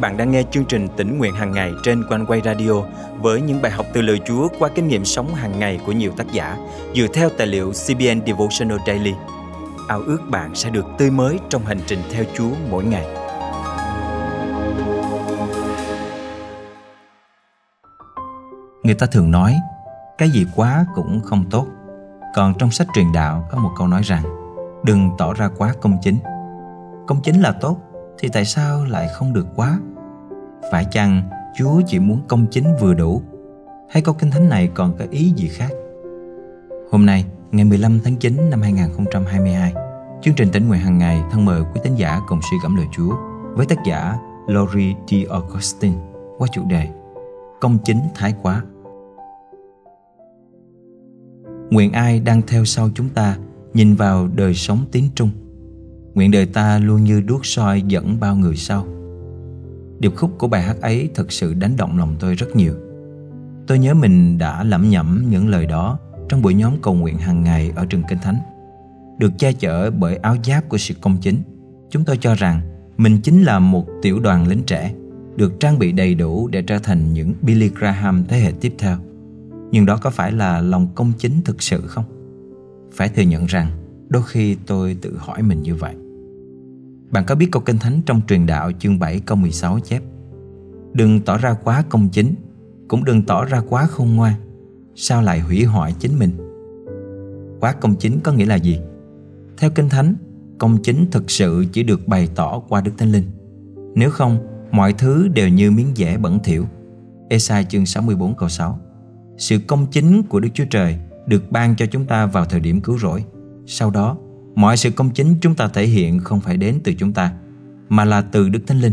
bạn đang nghe chương trình tỉnh nguyện hàng ngày trên quanh quay radio với những bài học từ lời Chúa qua kinh nghiệm sống hàng ngày của nhiều tác giả dựa theo tài liệu CBN Devotional Daily. Ao ước bạn sẽ được tươi mới trong hành trình theo Chúa mỗi ngày. Người ta thường nói, cái gì quá cũng không tốt. Còn trong sách truyền đạo có một câu nói rằng, đừng tỏ ra quá công chính. Công chính là tốt, thì tại sao lại không được quá? Phải chăng Chúa chỉ muốn công chính vừa đủ? Hay câu kinh thánh này còn có ý gì khác? Hôm nay, ngày 15 tháng 9 năm 2022, chương trình tỉnh nguyện hàng ngày thân mời quý tín giả cùng suy gẫm lời Chúa với tác giả Lori D. Augustine qua chủ đề Công chính thái quá. Nguyện ai đang theo sau chúng ta nhìn vào đời sống tín trung Nguyện đời ta luôn như đuốc soi dẫn bao người sau Điệp khúc của bài hát ấy thực sự đánh động lòng tôi rất nhiều Tôi nhớ mình đã lẩm nhẩm những lời đó trong buổi nhóm cầu nguyện hàng ngày ở trường Kinh Thánh. Được che chở bởi áo giáp của sự công chính, chúng tôi cho rằng mình chính là một tiểu đoàn lính trẻ, được trang bị đầy đủ để trở thành những Billy Graham thế hệ tiếp theo. Nhưng đó có phải là lòng công chính thực sự không? Phải thừa nhận rằng đôi khi tôi tự hỏi mình như vậy. Bạn có biết câu kinh thánh trong truyền đạo chương 7 câu 16 chép, Đừng tỏ ra quá công chính, Cũng đừng tỏ ra quá khôn ngoan, Sao lại hủy hoại chính mình? Quá công chính có nghĩa là gì? Theo kinh thánh, Công chính thực sự chỉ được bày tỏ qua Đức Thánh Linh. Nếu không, Mọi thứ đều như miếng dẻ bẩn thỉu. Esai chương 64 câu 6 Sự công chính của Đức Chúa Trời Được ban cho chúng ta vào thời điểm cứu rỗi, Sau đó mọi sự công chính chúng ta thể hiện không phải đến từ chúng ta mà là từ Đức Thánh Linh.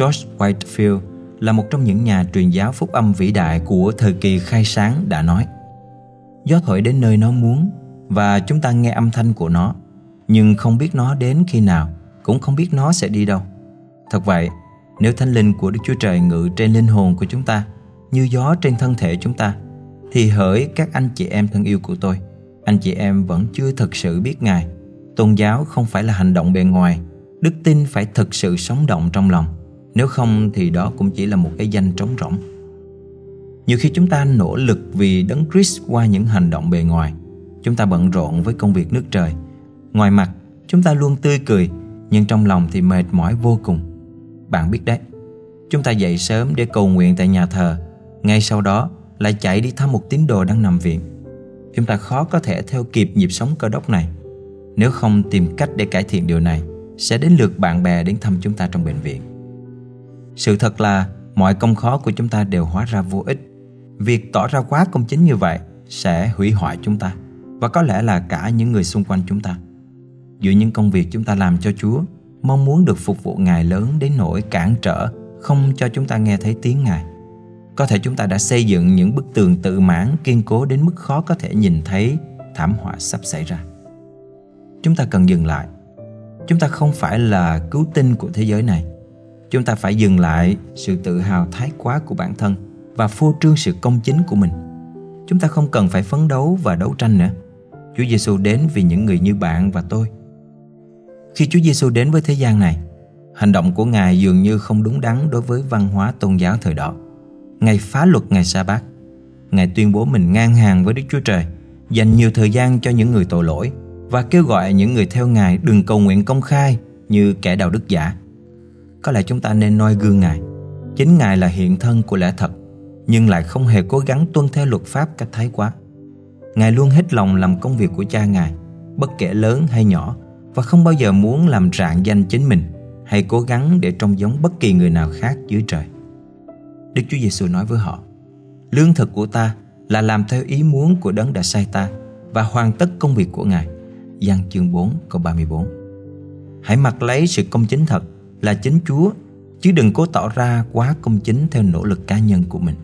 George Whitefield là một trong những nhà truyền giáo phúc âm vĩ đại của thời kỳ khai sáng đã nói Gió thổi đến nơi nó muốn và chúng ta nghe âm thanh của nó nhưng không biết nó đến khi nào cũng không biết nó sẽ đi đâu. Thật vậy, nếu thánh linh của Đức Chúa Trời ngự trên linh hồn của chúng ta như gió trên thân thể chúng ta thì hỡi các anh chị em thân yêu của tôi anh chị em vẫn chưa thực sự biết Ngài. Tôn giáo không phải là hành động bề ngoài, đức tin phải thực sự sống động trong lòng. Nếu không thì đó cũng chỉ là một cái danh trống rỗng. Nhiều khi chúng ta nỗ lực vì đấng Christ qua những hành động bề ngoài. Chúng ta bận rộn với công việc nước trời. Ngoài mặt, chúng ta luôn tươi cười, nhưng trong lòng thì mệt mỏi vô cùng. Bạn biết đấy, chúng ta dậy sớm để cầu nguyện tại nhà thờ, ngay sau đó lại chạy đi thăm một tín đồ đang nằm viện chúng ta khó có thể theo kịp nhịp sống cơ đốc này. Nếu không tìm cách để cải thiện điều này, sẽ đến lượt bạn bè đến thăm chúng ta trong bệnh viện. Sự thật là mọi công khó của chúng ta đều hóa ra vô ích. Việc tỏ ra quá công chính như vậy sẽ hủy hoại chúng ta và có lẽ là cả những người xung quanh chúng ta. Giữa những công việc chúng ta làm cho Chúa, mong muốn được phục vụ Ngài lớn đến nỗi cản trở, không cho chúng ta nghe thấy tiếng Ngài. Có thể chúng ta đã xây dựng những bức tường tự mãn kiên cố đến mức khó có thể nhìn thấy thảm họa sắp xảy ra. Chúng ta cần dừng lại. Chúng ta không phải là cứu tinh của thế giới này. Chúng ta phải dừng lại sự tự hào thái quá của bản thân và phô trương sự công chính của mình. Chúng ta không cần phải phấn đấu và đấu tranh nữa. Chúa Giêsu đến vì những người như bạn và tôi. Khi Chúa Giêsu đến với thế gian này, hành động của Ngài dường như không đúng đắn đối với văn hóa tôn giáo thời đó. Ngài phá luật ngày sa bát. Ngài tuyên bố mình ngang hàng với Đức Chúa Trời, Dành nhiều thời gian cho những người tội lỗi Và kêu gọi những người theo Ngài đừng cầu nguyện công khai Như kẻ đạo đức giả. Có lẽ chúng ta nên noi gương Ngài. Chính Ngài là hiện thân của lẽ thật, Nhưng lại không hề cố gắng tuân theo luật pháp cách thái quá. Ngài luôn hết lòng làm công việc của cha Ngài, Bất kể lớn hay nhỏ, Và không bao giờ muốn làm rạng danh chính mình Hay cố gắng để trông giống bất kỳ người nào khác dưới trời. Đức Chúa Giêsu nói với họ, Lương thực của ta là làm theo ý muốn của đấng đã sai ta và hoàn tất công việc của Ngài. Giăng chương 4 câu 34 Hãy mặc lấy sự công chính thật là chính Chúa, chứ đừng cố tỏ ra quá công chính theo nỗ lực cá nhân của mình.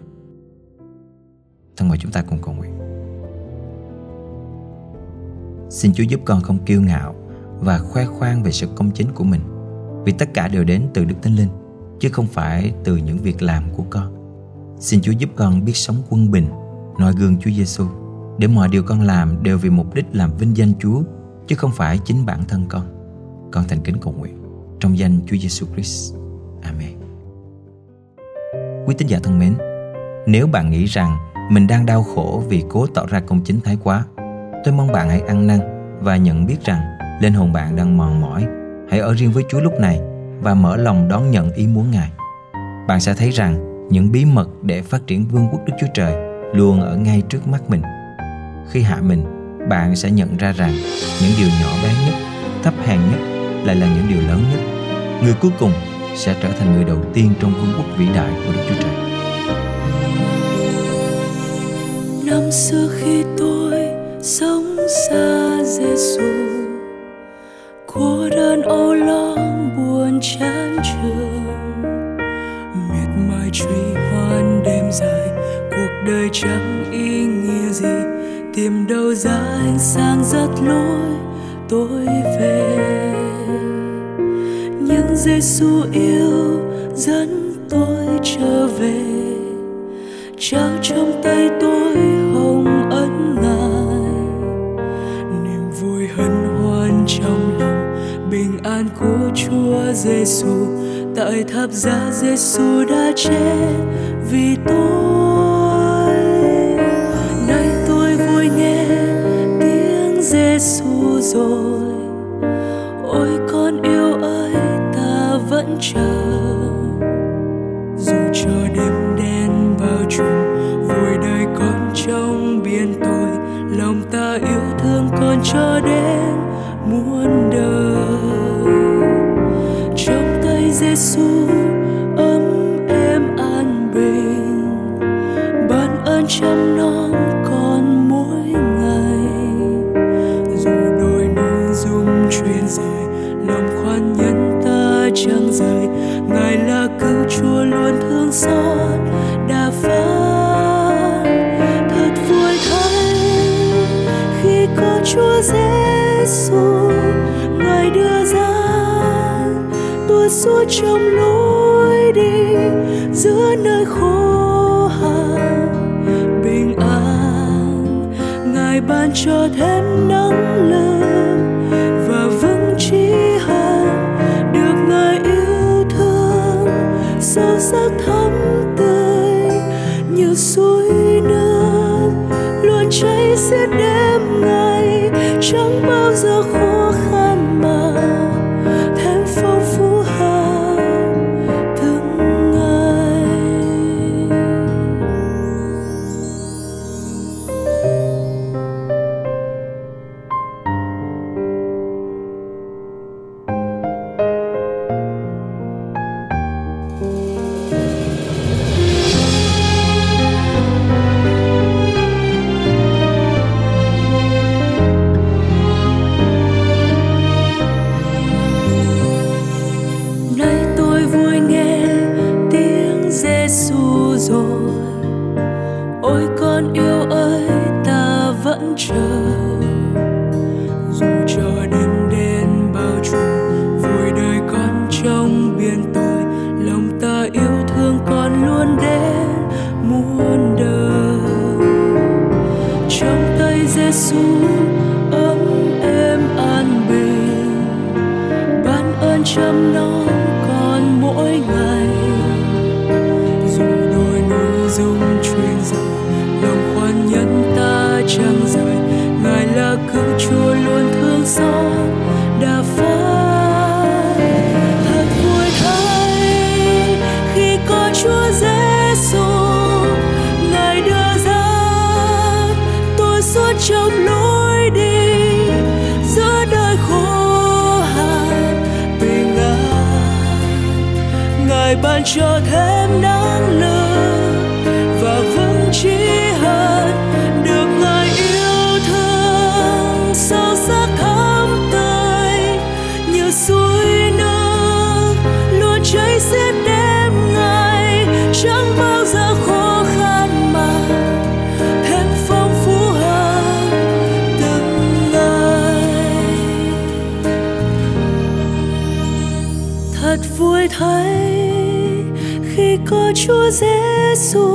Thân mời chúng ta cùng cầu nguyện. Xin Chúa giúp con không kiêu ngạo và khoe khoang về sự công chính của mình, vì tất cả đều đến từ Đức Thánh Linh chứ không phải từ những việc làm của con. Xin Chúa giúp con biết sống quân bình, noi gương Chúa Giêsu để mọi điều con làm đều vì mục đích làm vinh danh Chúa chứ không phải chính bản thân con. Con thành kính cầu nguyện trong danh Chúa Giêsu Christ. Amen. Quý tín giả thân mến, nếu bạn nghĩ rằng mình đang đau khổ vì cố tỏ ra công chính thái quá, tôi mong bạn hãy ăn năn và nhận biết rằng linh hồn bạn đang mòn mỏi. Hãy ở riêng với Chúa lúc này và mở lòng đón nhận ý muốn Ngài. Bạn sẽ thấy rằng những bí mật để phát triển vương quốc Đức Chúa Trời luôn ở ngay trước mắt mình. Khi hạ mình, bạn sẽ nhận ra rằng những điều nhỏ bé nhất, thấp hèn nhất lại là những điều lớn nhất. Người cuối cùng sẽ trở thành người đầu tiên trong vương quốc vĩ đại của Đức Chúa Trời. Năm xưa khi tôi sống xa Giêsu, cô đơn âu lo đời chẳng ý nghĩa gì, tìm đâu ra ánh sáng rất lối tôi về. Nhưng Giêsu yêu dẫn tôi trở về. Trao trong tay tôi hồng ân ngài. Niềm vui hân hoan trong lòng bình an của Chúa Giêsu tại tháp giá Giêsu đã chết vì tôi. Giêsu rồi. Ôi, con yêu ơi, ta vẫn chờ. Dù cho đêm đen bao trùm vùi đời con trong biển tôi. Lòng ta yêu thương con cho đến muôn đời. Trong tay Giêsu ấm em an bình. Ban ơn chăm nom trăng rời. Ngài là cứu chúa luôn thương xót, đa phán thật vui thay, khi có chúa giêsu, ngài đưa ra tôi suốt trong lối đi, giữa nơi khô hạn, bình an. Ngài ban cho thêm năng lượng. Sắc thắm tươi như suối nước. Luôn cháy xiết đêm ngày, chẳng bao giờ khô cho thêm năng lượng và vững chí hơn. Được ngài yêu thương, sâu sắc thắm tươi như suối nước. Luôn cháy xiết đêm ngày, chẳng bao giờ khó khăn mà. Thêm phong phú hơn từng ngày. Thật vui thấy khi có Chúa Giêsu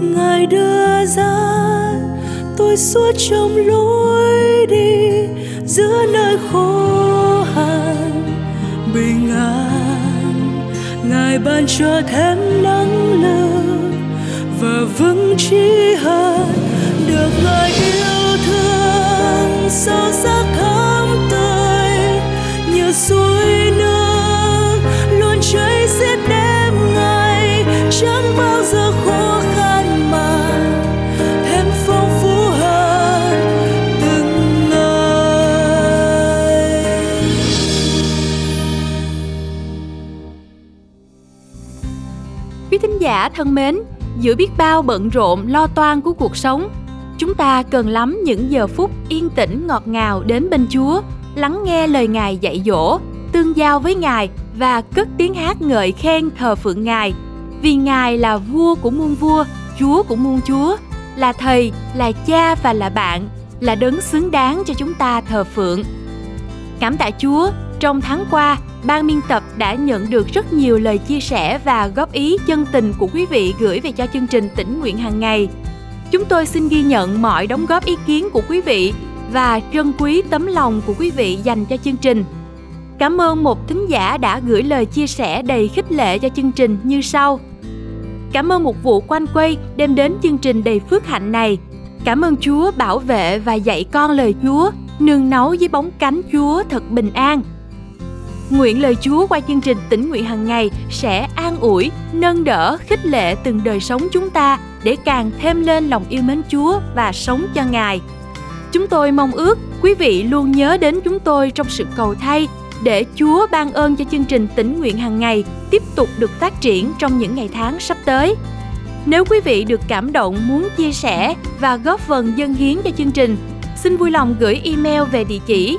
ngài đưa ra, tôi suốt trong lối đi giữa nơi khô hạn, bình an. Ngài ban cho thêm năng lượng và vững chí Quý thính giả thân mến, giữa biết bao bận rộn lo toan của cuộc sống, chúng ta cần lắm những giờ phút yên tĩnh ngọt ngào đến bên Chúa, lắng nghe lời Ngài dạy dỗ, tương giao với Ngài và cất tiếng hát ngợi khen thờ phượng Ngài. Vì Ngài là vua của muôn vua, Chúa của muôn chúa, là thầy, là cha và là bạn, là đấng xứng đáng cho chúng ta thờ phượng. Cảm tạ Chúa, trong tháng qua, ban biên tập đã nhận được rất nhiều lời chia sẻ và góp ý chân tình của quý vị gửi về cho chương trình tỉnh nguyện hàng ngày. Chúng tôi xin ghi nhận mọi đóng góp ý kiến của quý vị và trân quý tấm lòng của quý vị dành cho chương trình. Cảm ơn một thính giả đã gửi lời chia sẻ đầy khích lệ cho chương trình như sau. Cảm ơn một vụ quanh quay đem đến chương trình đầy phước hạnh này. Cảm ơn Chúa bảo vệ và dạy con lời Chúa, nương náu dưới bóng cánh Chúa thật bình an. Nguyện lời Chúa qua chương trình tỉnh nguyện hàng ngày sẽ an ủi, nâng đỡ, khích lệ từng đời sống chúng ta để càng thêm lên lòng yêu mến Chúa và sống cho Ngài. Chúng tôi mong ước quý vị luôn nhớ đến chúng tôi trong sự cầu thay để Chúa ban ơn cho chương trình tỉnh nguyện hàng ngày tiếp tục được phát triển trong những ngày tháng sắp tới. Nếu quý vị được cảm động muốn chia sẻ và góp phần dân hiến cho chương trình, xin vui lòng gửi email về địa chỉ